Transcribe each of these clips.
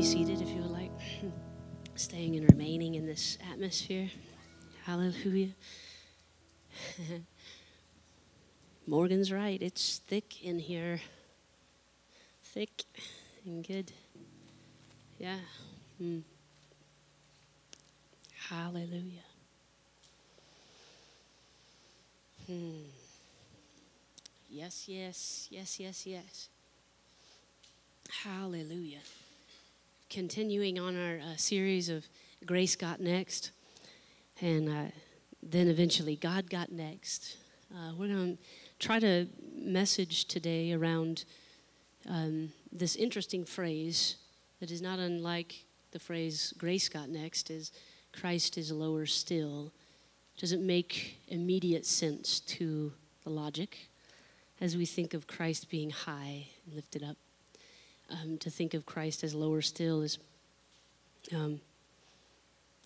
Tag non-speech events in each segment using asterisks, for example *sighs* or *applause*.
be seated if you would like. Staying and remaining in this atmosphere. Hallelujah. *laughs* Morgan's right. It's thick in here. Thick and good. Yeah. Mm. Hallelujah. Hmm. Yes, yes, yes, yes, yes. Hallelujah. Continuing on our uh, series of Grace Got Next, and uh, then eventually God Got Next. Uh, we're going to try to message today around um, this interesting phrase that is not unlike the phrase grace got next is Christ is lower still. Doesn't make immediate sense to the logic as we think of Christ being high and lifted up um, to think of Christ as lower still is um,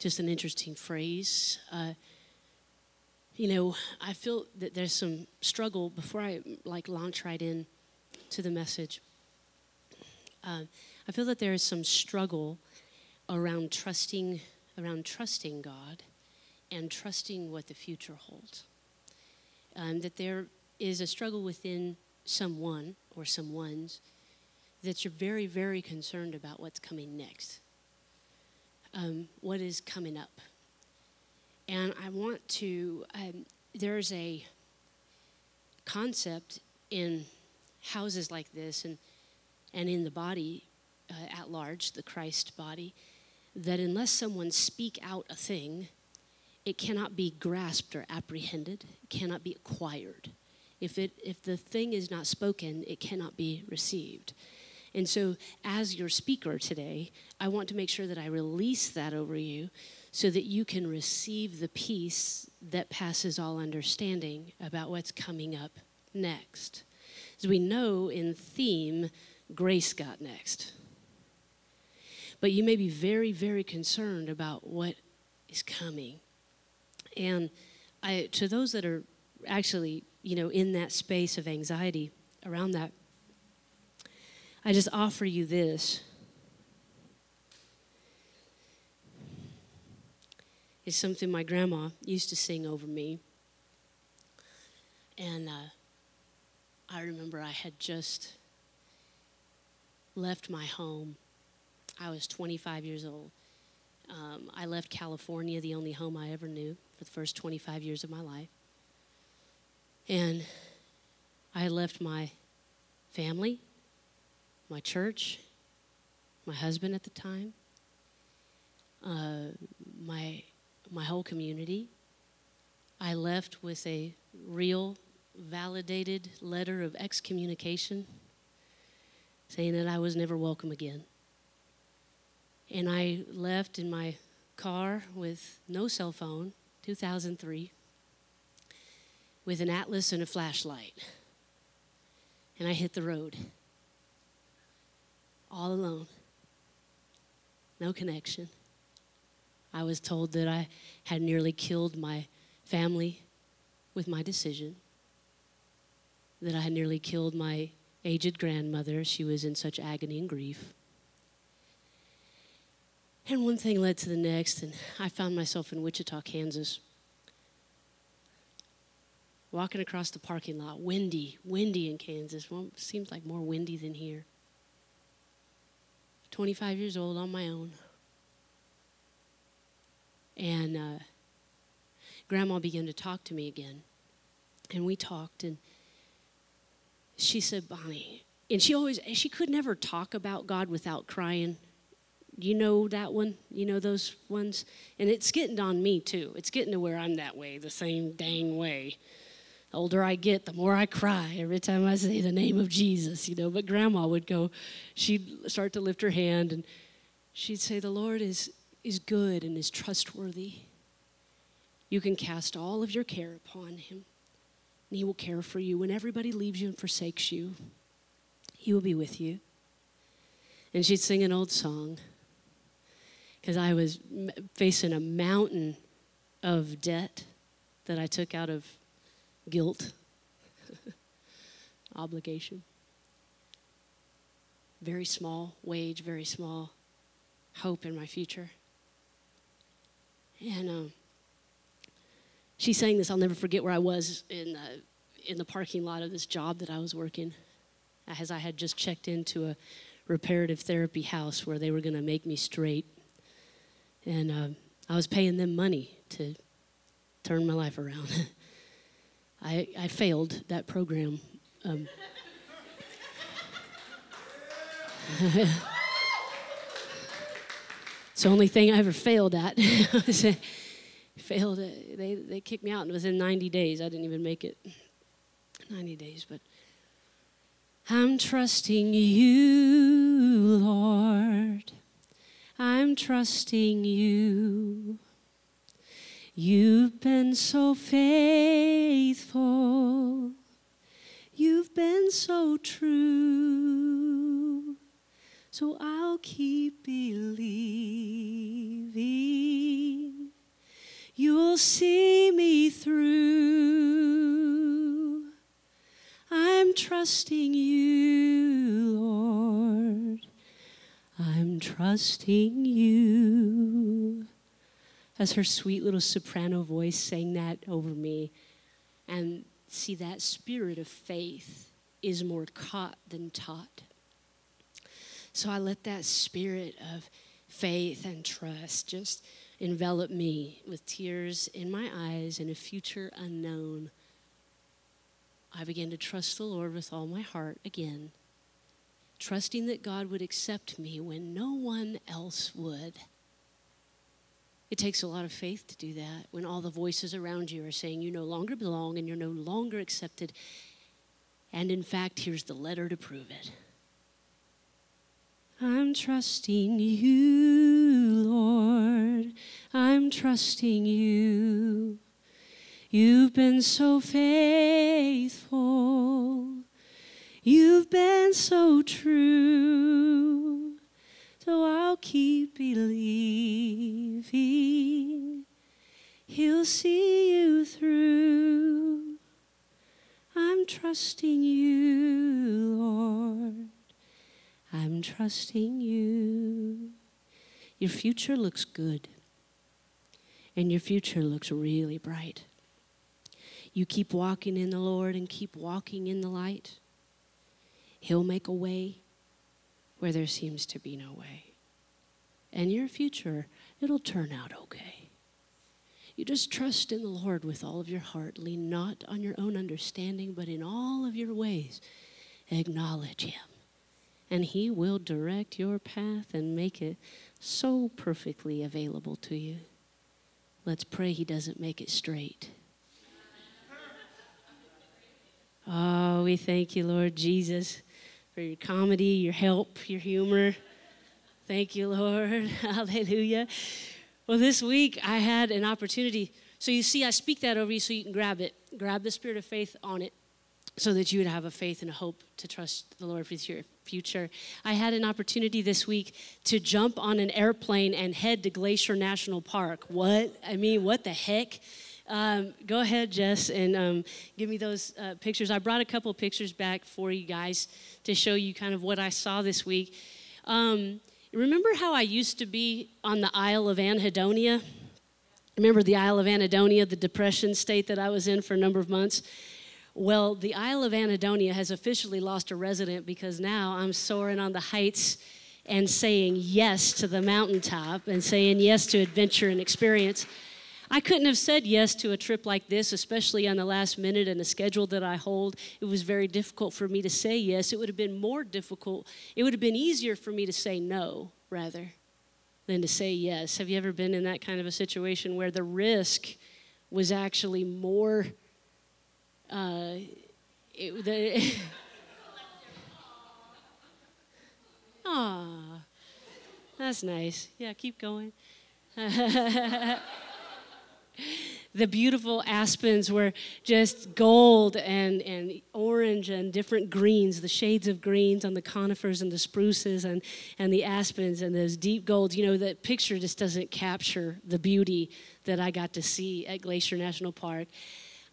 just an interesting phrase. Uh, you know, I feel that there's some struggle before I like launch right in to the message. Uh, I feel that there is some struggle around trusting around trusting God and trusting what the future holds. Um, that there is a struggle within someone or some ones that you're very, very concerned about what's coming next, um, what is coming up. And I want to, um, there's a concept in houses like this and, and in the body uh, at large, the Christ body, that unless someone speak out a thing, it cannot be grasped or apprehended, cannot be acquired. If, it, if the thing is not spoken, it cannot be received. And so, as your speaker today, I want to make sure that I release that over you so that you can receive the peace that passes all understanding about what's coming up next. As we know in theme, grace got next. But you may be very, very concerned about what is coming. And I, to those that are actually, you know, in that space of anxiety around that, I just offer you this. It's something my grandma used to sing over me. And uh, I remember I had just left my home. I was 25 years old. Um, I left California, the only home I ever knew, for the first 25 years of my life. And I left my family, my church, my husband at the time, uh, my, my whole community. I left with a real, validated letter of excommunication saying that I was never welcome again. And I left in my car with no cell phone, 2003, with an atlas and a flashlight. And I hit the road all alone, no connection. I was told that I had nearly killed my family with my decision, that I had nearly killed my aged grandmother. She was in such agony and grief. And one thing led to the next, and I found myself in Wichita, Kansas, walking across the parking lot, windy, windy in Kansas. Well, seems like more windy than here. 25 years old on my own. And uh, grandma began to talk to me again. And we talked, and she said, Bonnie, and she always, she could never talk about God without crying. You know that one? You know those ones? And it's getting on me too. It's getting to where I'm that way, the same dang way the older I get, the more I cry every time I say the name of Jesus, you know. But grandma would go, she'd start to lift her hand and she'd say, The Lord is, is good and is trustworthy. You can cast all of your care upon him, and he will care for you. When everybody leaves you and forsakes you, he will be with you. And she'd sing an old song because I was facing a mountain of debt that I took out of guilt, *laughs* obligation. Very small wage, very small hope in my future. And um, sang this. I'll never forget where I was in the, in the parking lot of this job that I was working, as I had just checked into a reparative therapy house where they were going to make me straight. And uh, I was paying them money to turn my life around. *laughs* I, I failed that program. Um, *laughs* it's the only thing I ever failed at. *laughs* failed. They, they kicked me out, and within 90 days, I didn't even make it 90 days. But I'm trusting you, Lord. I'm trusting you. You've been so faithful. You've been so true. So I'll keep believing. You'll see me through. I'm trusting you, Lord. I'm trusting you. As her sweet little soprano voice sang that over me. And see, that spirit of faith is more caught than taught. So I let that spirit of faith and trust just envelop me with tears in my eyes and a future unknown. I began to trust the Lord with all my heart again, trusting that God would accept me when no one else would. It takes a lot of faith to do that when all the voices around you are saying you no longer belong and you're no longer accepted. And in fact, here's the letter to prove it. I'm trusting you, Lord. I'm trusting you. You've been so faithful. You've been so true. So I'll keep believing. He'll see you through. I'm trusting you, Lord. I'm trusting you. Your future looks good, and your future looks really bright. You keep walking in the Lord and keep walking in the light. He'll make a way where there seems to be no way. And your future, it'll turn out okay. You just trust in the Lord with all of your heart. Lean not on your own understanding, but in all of your ways, acknowledge Him and He will direct your path and make it so perfectly available to you. Let's pray He doesn't make it straight. Oh, we thank you, Lord Jesus, for your comedy, your help, your humor. Thank you, Lord. *laughs* Hallelujah. Well, this week I had an opportunity. So you see, I speak that over you so you can grab it. Grab the spirit of faith on it so that you would have a faith and a hope to trust the Lord for your future. I had an opportunity this week to jump on an airplane and head to Glacier National Park. What? I mean, what the heck? Um, go ahead, Jess, and um, give me those uh, pictures. I brought a couple pictures back for you guys to show you kind of what I saw this week. Um, remember how I used to be on the Isle of Anhedonia? Remember the Isle of Anhedonia, the depression state that I was in for a number of months? Well, the Isle of Anhedonia has officially lost a resident because now I'm soaring on the heights and saying yes to the mountaintop and saying yes to adventure and experience. I couldn't have said yes to a trip like this, especially on the last minute and the schedule that I hold. It was very difficult for me to say yes. It would have been more difficult, it would have been easier for me to say no, rather, than to say yes. Have you ever been in that kind of a situation where the risk was actually more uh, it, the, *laughs* Aw, that's nice. Yeah, keep going. *laughs* the beautiful aspens were just gold and, and orange and different greens, the shades of greens on the conifers and the spruces and, and the aspens and those deep golds. You know, that picture just doesn't capture the beauty that I got to see at Glacier National Park.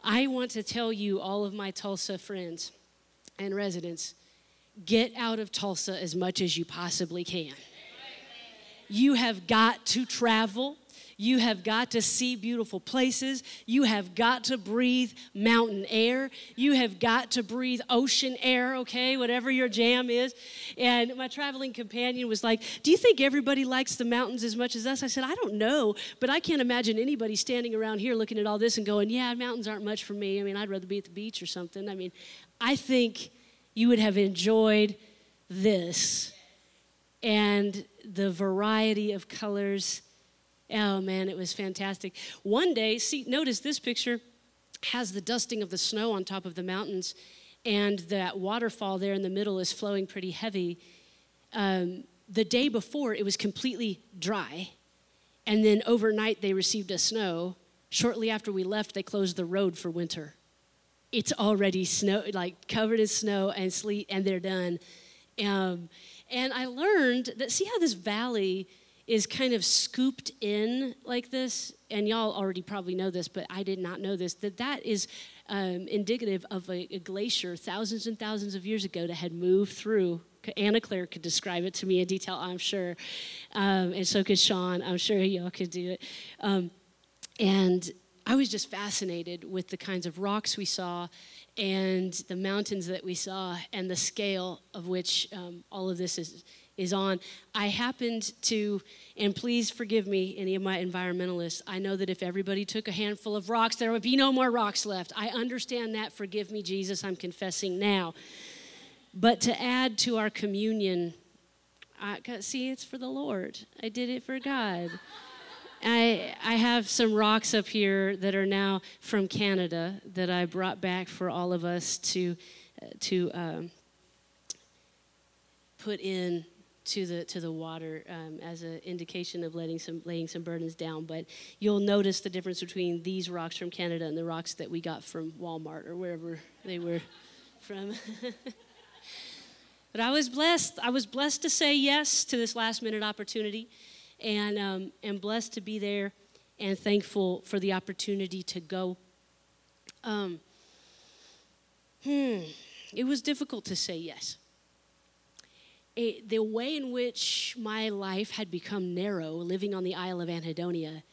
I want to tell you, all of my Tulsa friends and residents, get out of Tulsa as much as you possibly can. You have got to travel. You have got to see beautiful places. You have got to breathe mountain air. You have got to breathe ocean air, okay, whatever your jam is. And my traveling companion was like, Do you think everybody likes the mountains as much as us? I said, I don't know, but I can't imagine anybody standing around here looking at all this and going, Yeah, mountains aren't much for me. I mean, I'd rather be at the beach or something. I mean, I think you would have enjoyed this and the variety of colors Oh man, it was fantastic. One day, see, notice this picture has the dusting of the snow on top of the mountains, and that waterfall there in the middle is flowing pretty heavy. Um, the day before, it was completely dry, and then overnight they received a snow. Shortly after we left, they closed the road for winter. It's already snow, like covered in snow and sleet, and they're done. Um, and I learned that see how this valley is kind of scooped in like this, and y'all already probably know this, but I did not know this, that that is um, indicative of a, a, glacier thousands and thousands of years ago that had moved through. Anna Claire could describe it to me in detail, I'm sure, um, and so could Sean. I'm sure y'all could do it. Um, and I was just fascinated with the kinds of rocks we saw and the mountains that we saw and the scale of which um, all of this is is on. I happened to, and please forgive me, any of my environmentalists, I know that if everybody took a handful of rocks, there would be no more rocks left. I understand that. Forgive me, Jesus, I'm confessing now. But to add to our communion, I, see, it's for the Lord. I did it for God. I, I have some rocks up here that are now from Canada that I brought back for all of us to, to um, put in to the to the water um, as an indication of letting some laying some burdens down. But you'll notice the difference between these rocks from Canada and the rocks that we got from Walmart or wherever they were from. *laughs* but I was blessed. I was blessed to say yes to this last minute opportunity, and um, and blessed to be there, and thankful for the opportunity to go. Um, hmm, it was difficult to say yes it, the way in which my life had become narrow living on the Isle of Anhedonia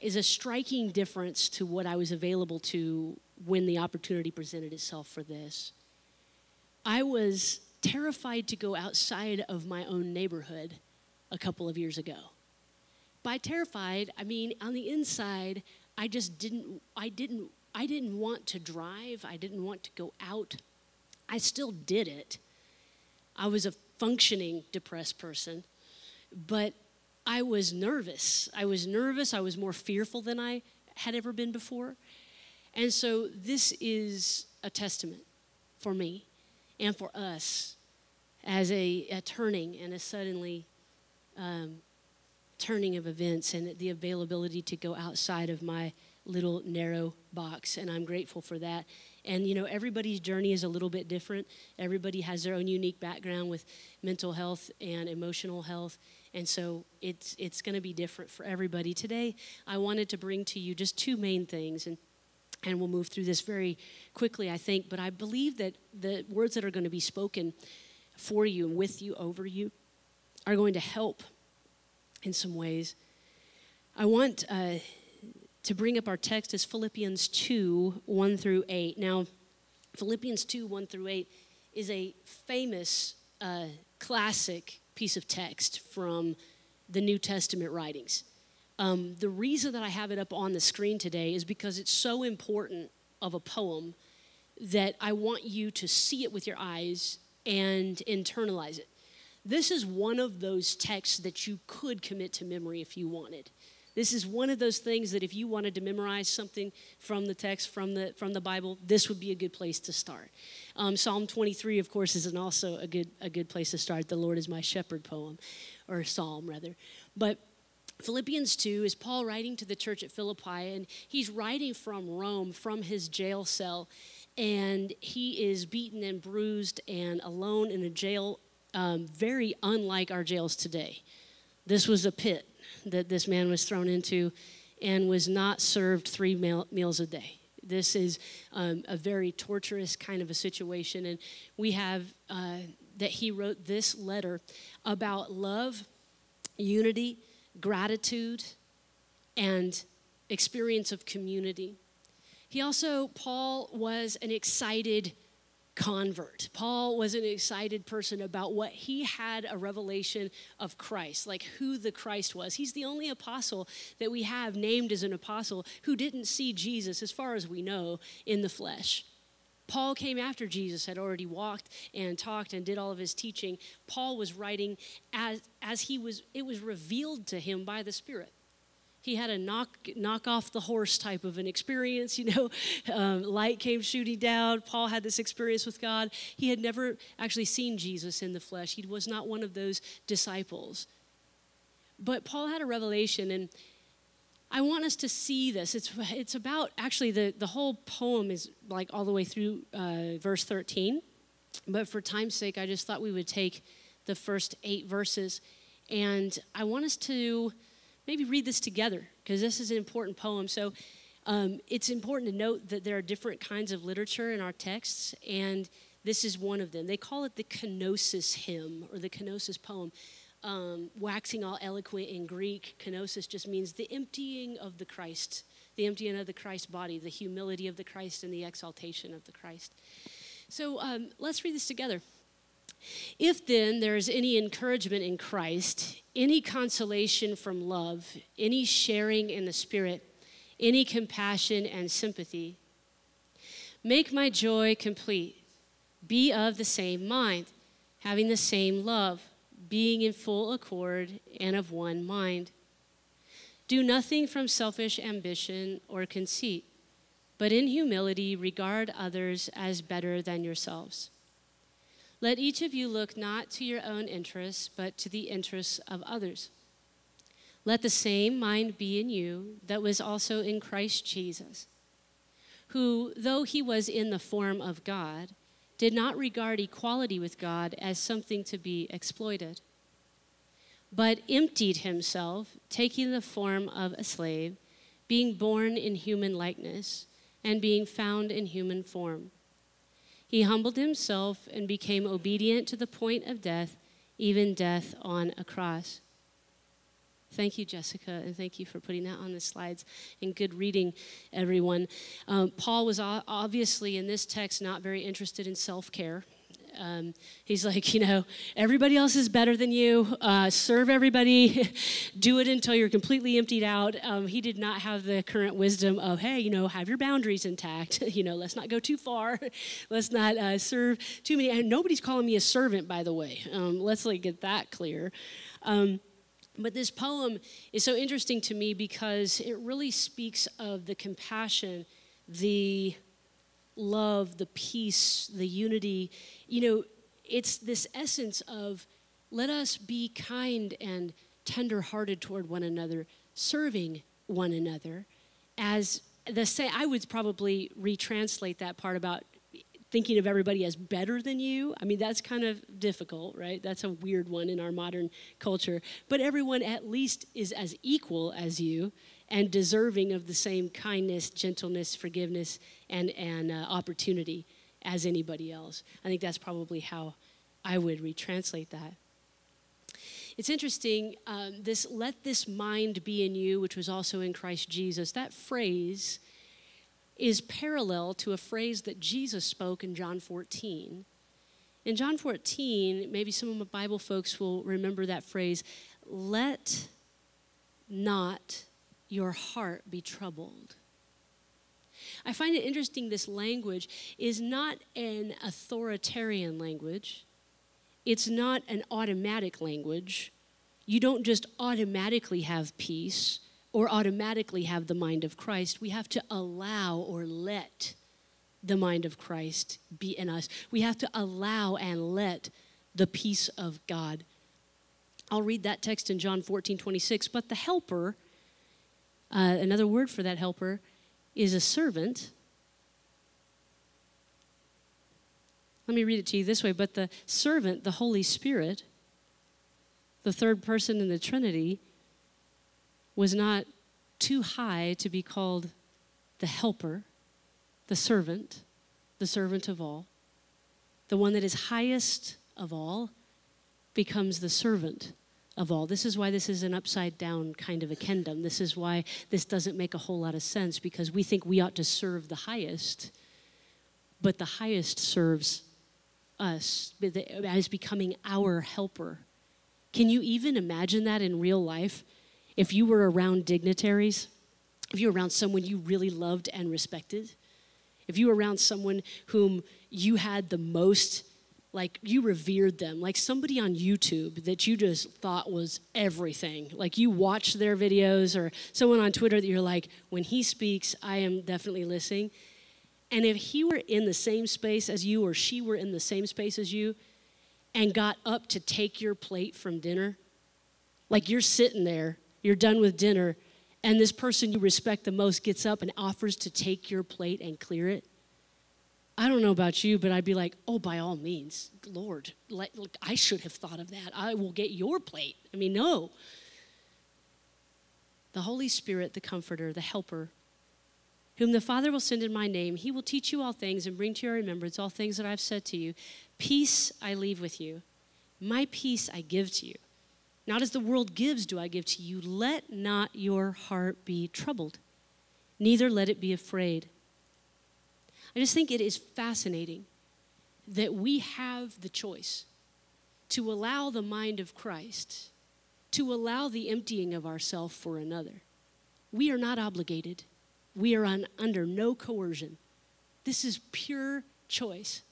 is a striking difference to what I was available to when the opportunity presented itself for this. I was terrified to go outside of my own neighborhood a couple of years ago. By terrified, I mean on the inside, I just didn't I didn't I didn't want to drive, I didn't want to go out. I still did it. I was a functioning depressed person, but I was nervous. I was nervous. I was more fearful than I had ever been before. And so this is a testament for me and for us as a, a turning and a suddenly um, turning of events and the availability to go outside of my little narrow box. And I'm grateful for that. And you know, everybody's journey is a little bit different. Everybody has their own unique background with mental health and emotional health. And so it's it's going to be different for everybody. Today, I wanted to bring to you just two main things and and we'll move through this very quickly, I think, but I believe that the words that are going to be spoken for you and with you over you are going to help in some ways. I want uh, to bring up our text is Philippians 2 1 through 8. Now, Philippians 2 1 through 8 is a famous uh, classic piece of text from the New Testament writings. Um, the reason that I have it up on the screen today is because it's so important of a poem that I want you to see it with your eyes and internalize it. This is one of those texts that you could commit to memory if you wanted. This is one of those things that if you wanted to memorize something from the text, from the, from the Bible, this would be a good place to start. Um, Psalm 23, of course, is an also a good, a good place to start. The Lord is my shepherd poem, or psalm, rather. But Philippians 2 is Paul writing to the church at Philippi, and he's writing from Rome, from his jail cell, and he is beaten and bruised and alone in a jail, um, very unlike our jails today. This was a pit that this man was thrown into and was not served three meals a day. This is um, a very torturous kind of a situation. And we have uh, that he wrote this letter about love unity, gratitude, and experience of community. He also, Paul was an excited convert. Paul was an excited person about what he had a revelation of Christ, like who the Christ was. He's the only apostle that we have named as an apostle who didn't see Jesus, as far as we know, in the flesh. Paul came after Jesus had already walked and talked and did all of his teaching. Paul was writing as, as he was, it was revealed to him by the Spirit he had a knock knock off the horse type of an experience *laughs* you know? Um, light came shooting down. Paul had this experience with god. He had never actually seen jesus in the flesh. He was not one of those disciples. But paul had a revelation and i want us to see this. It's, it's about actually the, the whole poem is like all the way through uh, verse 13 but for time's sake i just thought we would take the first eight verses and i want us to maybe read this together because this is an important poem. So um, it's important to note that there are different kinds of literature in our texts, and this is one of them. They call it the kenosis hymn or the kenosis poem. Um, waxing all eloquent in Greek, kenosis just means the emptying of the Christ, the emptying of the Christ body, the humility of the Christ, and the exaltation of the Christ. So um, let's read this together. If then there is any encouragement in Christ, any consolation from love, any sharing in the Spirit, any compassion and sympathy, make my joy complete. Be of the same mind, having the same love, being in full accord and of one mind. Do nothing from selfish ambition or conceit, but in humility regard others as better than yourselves. Let each of you look not to your own interests, but to the interests of others. Let the same mind be in you that was also in Christ Jesus, who, though he was in the form of God, did not regard equality with God as something to be exploited, but emptied himself, taking the form of a slave, being born in human likeness, and being found in human form. He humbled himself and became obedient to the point of death, even death on a cross. Thank you, Jessica, and thank you for putting that on the slides. And good reading, everyone. Um, Paul was obviously in this text not very interested in self care. Um, he's like, you know, everybody else is better than you. Uh, serve everybody. *laughs* Do it until you're completely emptied out. Um, he did not have the current wisdom of, hey, you know, have your boundaries intact. *laughs* you know, let's not go too far. *laughs* let's not uh, serve too many. And nobody's calling me a servant, by the way. Um, let's like get that clear. Um, but this poem is so interesting to me because it really speaks of the compassion, the love, the peace, the unity. You know, it's this essence of let us be kind and tenderhearted toward one another, serving one another as the say I would probably retranslate that part about thinking of everybody as better than you. I mean, that's kind of difficult, right? That's a weird one in our modern culture. But everyone at least is as equal as you and deserving of the same kindness, gentleness, forgiveness, and, and uh, opportunity as anybody else. I think that's probably how I would retranslate that. It's interesting, um, this let this mind be in you, which was also in Christ Jesus, that phrase is parallel to a phrase that Jesus spoke in John 14. In John 14, maybe some of my Bible folks will remember that phrase let not your heart be troubled. I find it interesting this language is not an authoritarian language, it's not an automatic language. You don't just automatically have peace or automatically have the mind of Christ. We have to allow or let the mind of Christ be in us. We have to allow and let the peace of God. I'll read that text in John 14, 26. But the helper, uh, another word for that helper, is a servant. Let me read it to you this way. But the servant, the Holy Spirit, the third person in the Trinity, was not too high to be called the helper, the servant, the servant of all. The one that is highest of all becomes the servant, of all. This is why this is an upside down kind of a kingdom. This is why this doesn't make a whole lot of sense because we think we ought to serve the highest, but the highest serves us as becoming our helper. Can you even imagine that in real life? If you were around dignitaries, if you were around someone you really loved and respected, if you were around someone whom you had the most like you revered them like somebody on youtube that you just thought was everything. Like you watched their videos or someone on twitter that you're like when he speaks i am definitely listening. And if he were in the same space as you or she were in the same space as you and got up to take your plate from dinner like you're sitting there you're done with dinner and this person you respect the most gets up and offers to take your plate and clear it, I don't know about you, but I'd be like, oh, by all means, Lord, I should have thought of that. I will get your plate. I mean, no. The Holy Spirit, the Comforter, the Helper, whom the Father will send in my name, he will teach you all things and bring to your remembrance all things that I've said to you. Peace I leave with you, my peace I give to you. Not as the world gives, do I give to you. Let not your heart be troubled, neither let it be afraid. I just think it is fascinating that we have the choice to allow the mind of Christ, to allow the emptying of ourself for another. We are not obligated, we are on, under no coercion. This is pure choice.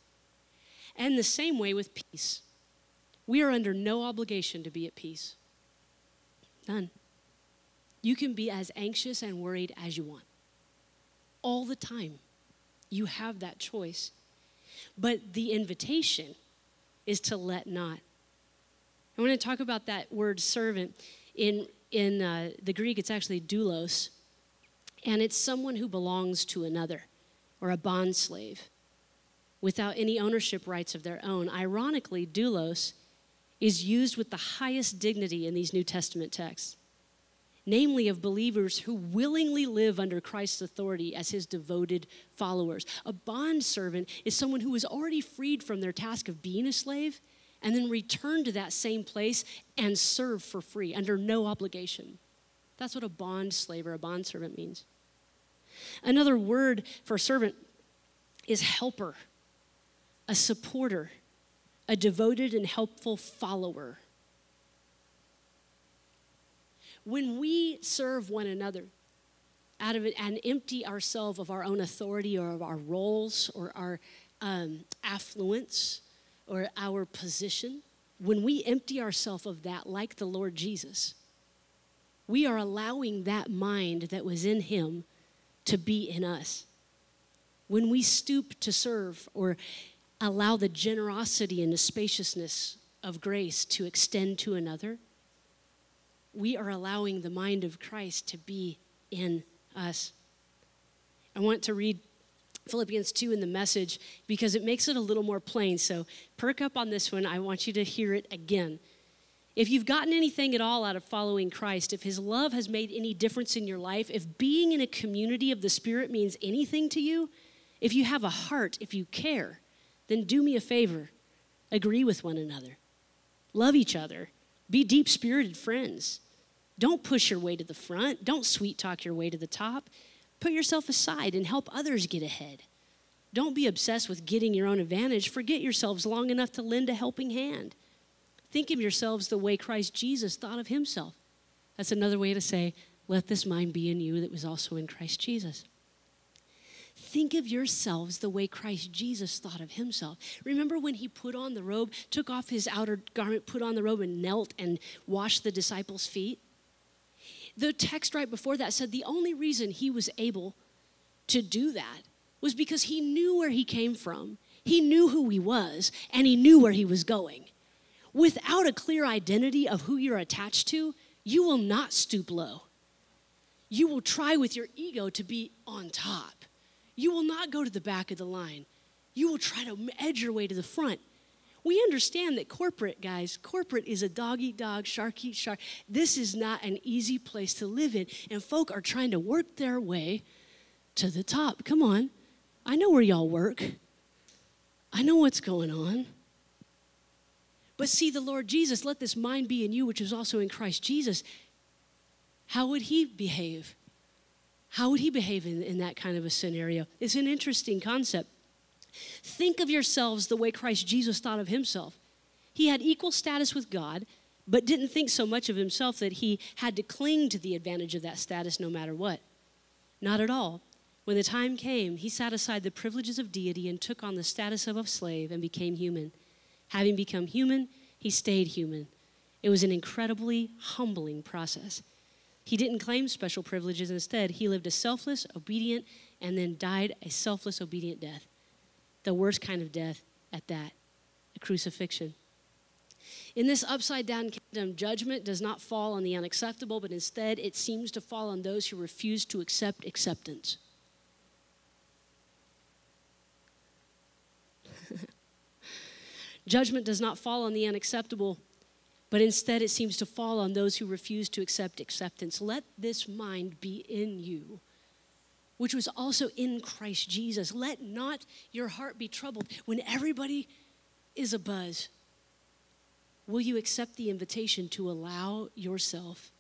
And the same way with peace. We are under no obligation to be at peace. None. You can be as anxious and worried as you want. All the time. You have that choice. But the invitation is to let not. I want to talk about that word servant. In, in uh, the Greek, it's actually doulos, and it's someone who belongs to another or a bond slave without any ownership rights of their own. Ironically, doulos is used with the highest dignity in these New Testament texts, namely of believers who willingly live under Christ's authority as his devoted followers. A bond servant is someone who is already freed from their task of being a slave and then return to that same place and serve for free under no obligation. That's what a bond slave or a bond servant means. Another word for servant is helper, a supporter a devoted and helpful follower. When we serve one another out of it and empty ourselves of our own authority or of our roles or our um, affluence or our position, when we empty ourselves of that, like the Lord Jesus, we are allowing that mind that was in him to be in us. When we stoop to serve or allow the generosity and the spaciousness of grace to extend to another, we are allowing the mind of Christ to be in us. I want to read Philippians 2 in the message because it makes it a little more plain. So perk up on this one. I want you to hear it again. If you've gotten anything at all out of following Christ, if his love has made any difference in your life, if being in a community of the Spirit means anything to you, if you have a heart, if you care, then do me a favor agree with one another, love each other, be deep spirited friends. Don't push your way to the front, don't sweet talk your way to the top. Put yourself aside and help others get ahead. Don't be obsessed with getting your own advantage. Forget yourselves long enough to lend a helping hand. Think of yourselves the way Christ Jesus thought of himself. That's another way to say, let this mind be in you that was also in Christ Jesus. Think of yourselves the way Christ Jesus thought of himself. Remember when he put on the robe, took off his outer garment, put on the robe, and knelt and washed the disciples' feet? The text right before that said the only reason he was able to do that was because he knew where he came from, he knew who he was, and he knew where he was going. Without a clear identity of who you're attached to, you will not stoop low. You will try with your ego to be on top you will not go to the back of the line. You will try to edge your way to the front. We understand that corporate, guys, corporate is a dog eat dog, shark eat shark. This is not an easy place to live in. And folk are trying to work their way to the top. Come on. I know where y'all work, I know what's going on. But see the Lord Jesus, let this mind be in you, which is also in Christ Jesus. How would he behave? How would he behave in, in that kind of a scenario? It's an interesting concept. Think of yourselves the way Christ Jesus thought of himself. He had equal status with God, but didn't think so much of himself that he had to cling to the advantage of that status no matter what. Not at all. When the time came, he set aside the privileges of deity and took on the status of a slave and became human. Having become human, he stayed human. It was an incredibly humbling process. He didn't claim special privileges. Instead, he lived a selfless, obedient, and then died a selfless, obedient death. The worst kind of death at that, a crucifixion. In this upside down kingdom, judgment does not fall on the unacceptable, but instead it seems to fall on those who refuse to accept acceptance. *laughs* Judgment does not fall on the unacceptable, but instead it seems to fall on those who refuse to accept acceptance. Let this mind be in you, which was also in Christ Jesus. Let not your heart be troubled when everybody is abuzz. Will you accept the invitation to allow yourself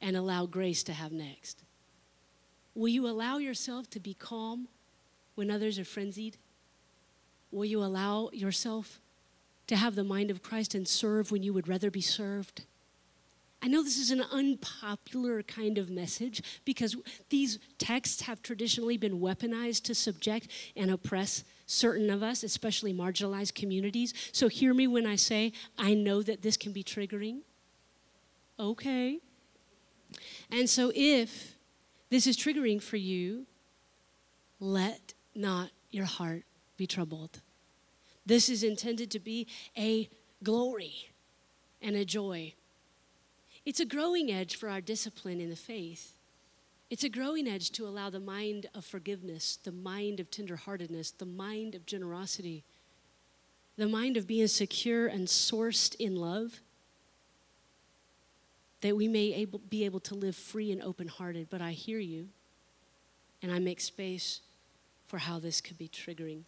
and allow grace to have next? Will you allow yourself to be calm when others are frenzied? Will you allow yourself to have the mind of Christ and serve when you would rather be served. I know this is an unpopular kind of message because these texts have traditionally been weaponized to subject and oppress certain of us, especially marginalized communities. So hear me when I say, I know that this can be triggering. Okay. And so if this is triggering for you, let not your heart be troubled. This is intended to be a glory and a joy. It's a growing edge for our discipline in the faith. It's a growing edge to allow the mind of forgiveness, the mind of tenderheartedness, the mind of generosity, the mind of being secure and sourced in love, that we may able, be able to live free and open hearted. But I hear you, and I make space for how this could be triggering.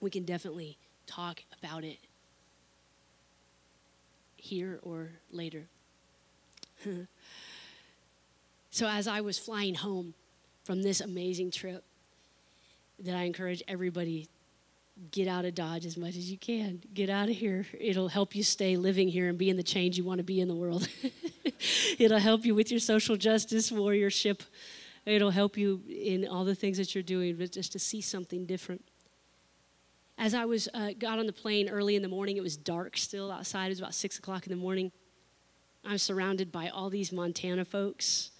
We can definitely talk about it here or later. *laughs* so, as I was flying home from this amazing trip, that I encourage everybody get out of Dodge as much as you can. Get out of here. It'll help you stay living here and being the change you want to be in the world. *laughs* It'll help you with your social justice warriorship. It'll help you in all the things that you're doing, but just to see something different as I was uh, got on the plane early in the morning, it was dark still outside. It was about six o'clock in the morning. I'm surrounded by all these Montana folks.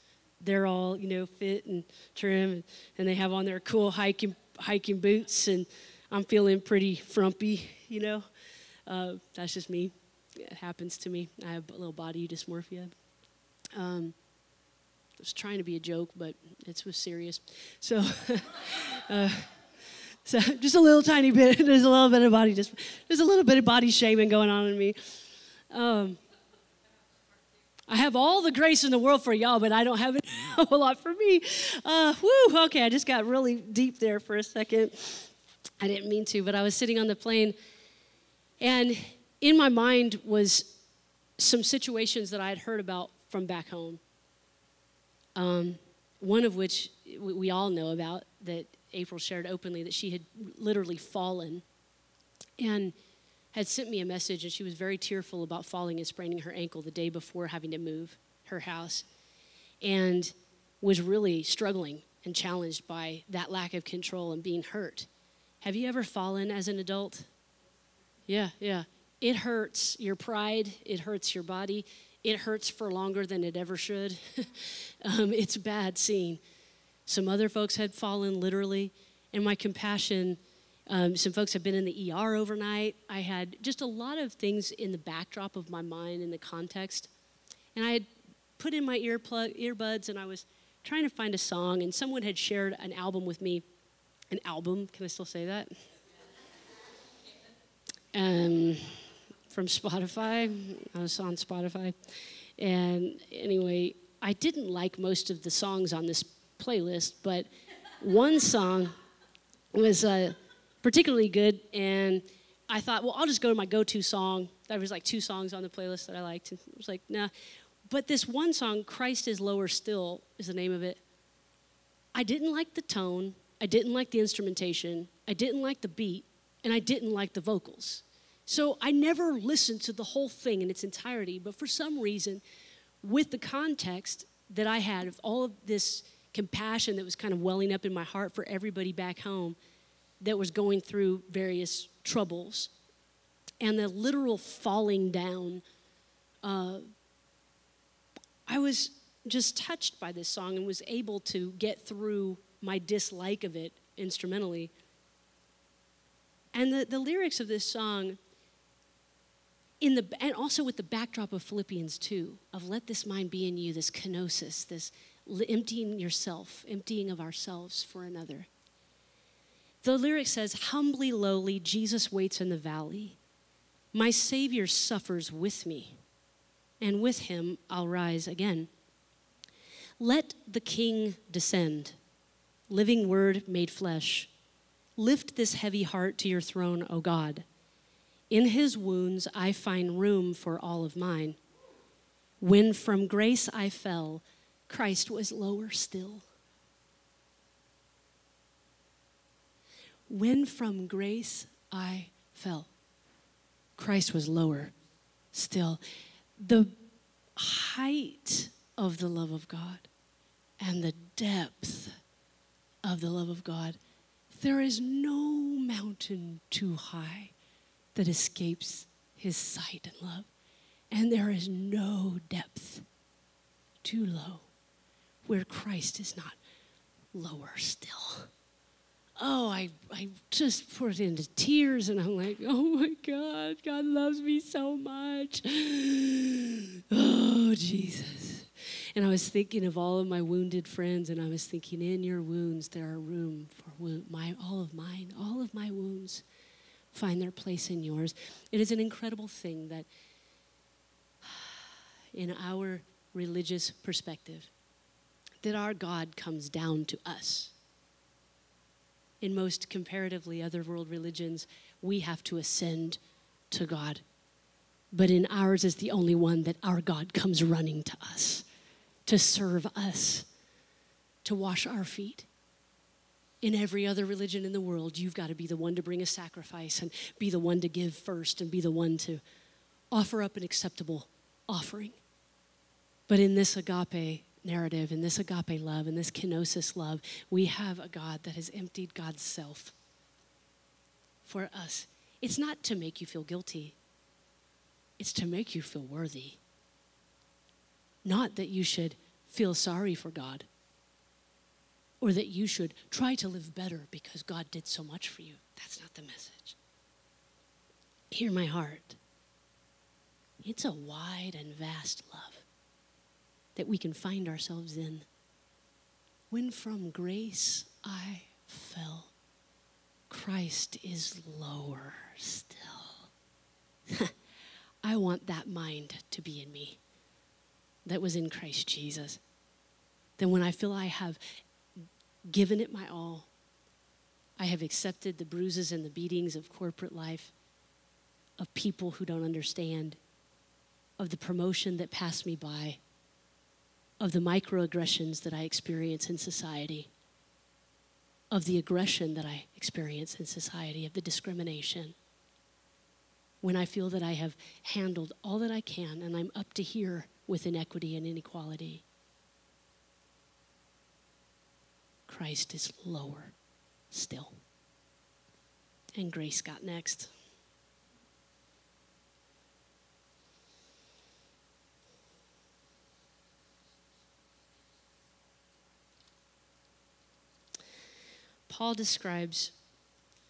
They're all you know fit and trim, and, they have on their cool hiking hiking boots, and I'm feeling pretty frumpy. You know, uh, that's just me. It happens to me. I have a little body dysmorphia. Um, I was trying to be a joke, but it was serious. So. *laughs* uh, so *laughs* just a little tiny bit. *laughs* There's a little bit of body just there's a little bit of body shaming going on in me. Um, I have all the grace in the world for y'all, but I don't have *laughs* a whole lot for me. Uh, whew, okay, I just got really deep there for a second. I didn't mean to, but I was sitting on the plane, and in my mind was some situations that I had heard about from back home. Um, one of which we all know about that April shared openly that she had literally fallen and had sent me a message, and she was very tearful about falling and spraining her ankle the day before having to move her house, and was really struggling and challenged by that lack of control and being hurt. Have you ever fallen as an adult? Yeah, yeah. It hurts your pride, it hurts your body, it hurts for longer than it ever should. *laughs* um, it's bad seeing. Some other folks had fallen literally. And my compassion, um, some folks have been in the ER overnight. I had just a lot of things in the backdrop of my mind in the context. And I had put in my earplug, earbuds and I was trying to find a song. And someone had shared an album with me. An album, can I still say that? Um, from Spotify. I was on Spotify. And anyway, I didn't like most of the songs on this playlist, but one song was uh, particularly good, and I thought, well, I'll just go to my go to song. There was like two songs on the playlist that I liked. And I was like, nah. But this one song, Christ is Lower Still, is the name of it. I didn't like the tone. I didn't like the instrumentation. I didn't like the beat. And I didn't like the vocals. So I never listened to the whole thing in its entirety. But for some reason, with the context that I had of all of this compassion that was kind of welling up in my heart for everybody back home that was going through various troubles and the literal falling down, uh, I was just touched by this song and was able to get through my dislike of it instrumentally. And the, the lyrics of this song, in the, and also with the backdrop of Philippians 2, of let this mind be in you, this kenosis, this emptying yourself, emptying of ourselves for another. The lyric says, Humbly lowly, Jesus waits in the valley. My Savior suffers with me, and with him I'll rise again. Let the King descend, living word made flesh. Lift this heavy heart to your throne, O God. In his wounds I find room for all of mine. When from grace I fell, Christ was lower still. When from grace I fell. Christ was lower still. The height of the love of God and the depth of the love of God, there is no mountain too high that escapes his sight and love. And there is no depth too low where Christ is not lower still oh, I, I just put into tears and I'm like, oh my God, God loves me so much. oh, Jesus. And I was thinking of all of my wounded friends, and I was thinking, in your wounds, there are room for wound, my, all of mine, all of my wounds find their place in yours. It is an incredible thing that *sighs* in our religious perspective, that our God comes down to us in most comparatively other world religions, we have to ascend to God. But in ours is the only one that our God comes running to us to serve us, to wash our feet. In every other religion in the world, you've got to be the one to bring a sacrifice and be the one to give first and be the one to offer up an acceptable offering. But in this agape narrative, and this agape love, and this kenosis love, we have a God that has emptied God's self for us. It's not to make you feel guilty, it's to make you feel worthy. Not that you should feel sorry for God or that you should try to live better because God did so much for you. That's not the message. Hear my heart. It's a wide and vast love that we can find ourselves in. When from grace I fell, Christ is lower still. *laughs* I want that mind to be in me that was in Christ Jesus. Then when I feel I have given it my all, I have accepted the bruises and the beatings of corporate life, of people who don't understand, of the promotion that passed me by of the microaggressions that I experience in society, of the aggression that I experience in society, of the discrimination. When I feel that I have handled all that I can and I'm up to here with inequity and inequality, Christ is lower still. And grace got next. Paul describes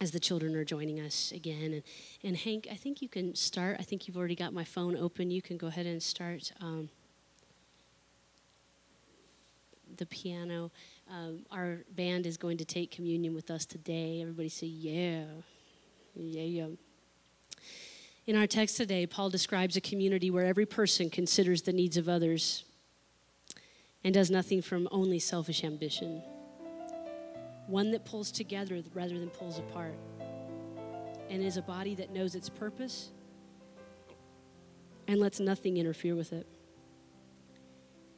as the children are joining us again. And, and Hank, I think you can start. I think you've already got my phone open. You can go ahead and start um, the piano. Um, our band is going to take communion with us today. Everybody say, yeah. Yeah, yeah. In our text today, Paul describes a community where every person considers the needs of others and does nothing from only selfish ambition one that pulls together rather than pulls apart, and is a body that knows its purpose and lets nothing interfere with it.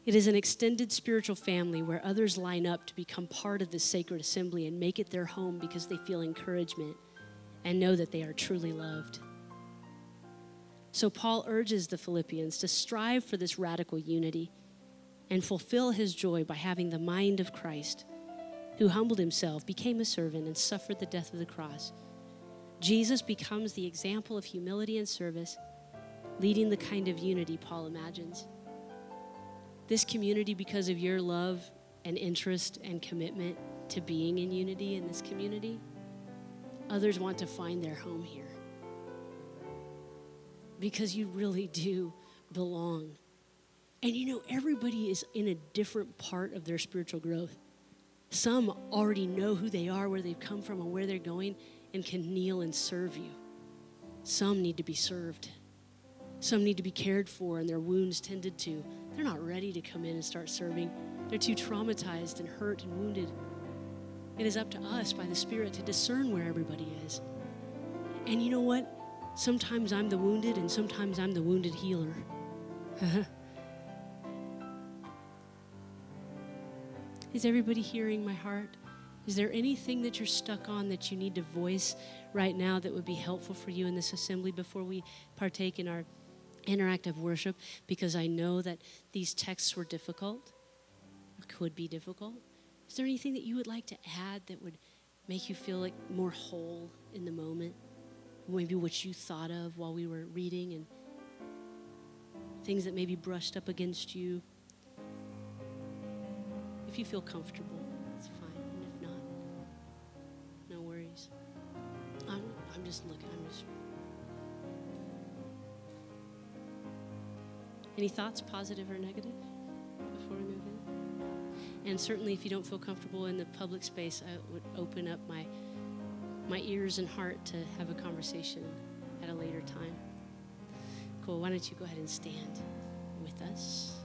It is an extended spiritual family where others line up to become part of this sacred assembly and make it their home because they feel encouragement and know that they are truly loved. So, Paul urges the Philippians to strive for this radical unity and fulfill his joy by having the mind of Christ, who humbled himself, became a servant, and suffered the death of the cross. Jesus becomes the example of humility and service, leading the kind of unity Paul imagines. This community, because of your love and interest and commitment to being in unity in this community, others want to find their home here. Because you really do belong. And you know, everybody is in a different part of their spiritual growth. Some already know who they are, where they've come from, and where they're going, and can kneel and serve you. Some need to be served. Some need to be cared for and their wounds tended to. They're not ready to come in and start serving. They're too traumatized and hurt and wounded. It is up to us by the Spirit to discern where everybody is. And you know what? Sometimes I'm the wounded, and sometimes I'm the wounded healer. *laughs* is everybody hearing my heart? Is there anything that you're stuck on that you need to voice right now that would be helpful for you in this assembly before we partake in our interactive worship? Because I know that these texts were difficult, or could be difficult. Is there anything that you would like to add that would make you feel like more whole in the moment? Maybe what you thought of while we were reading and things that maybe brushed up against you. If you feel comfortable. It's fine. And if not, no worries. I'm, I'm just looking. I'm just. Any thoughts, positive or negative, before we move in? And certainly, if you don't feel comfortable in the public space, I would open up my my ears and heart to have a conversation at a later time. Cool. Why don't you go ahead and stand with us?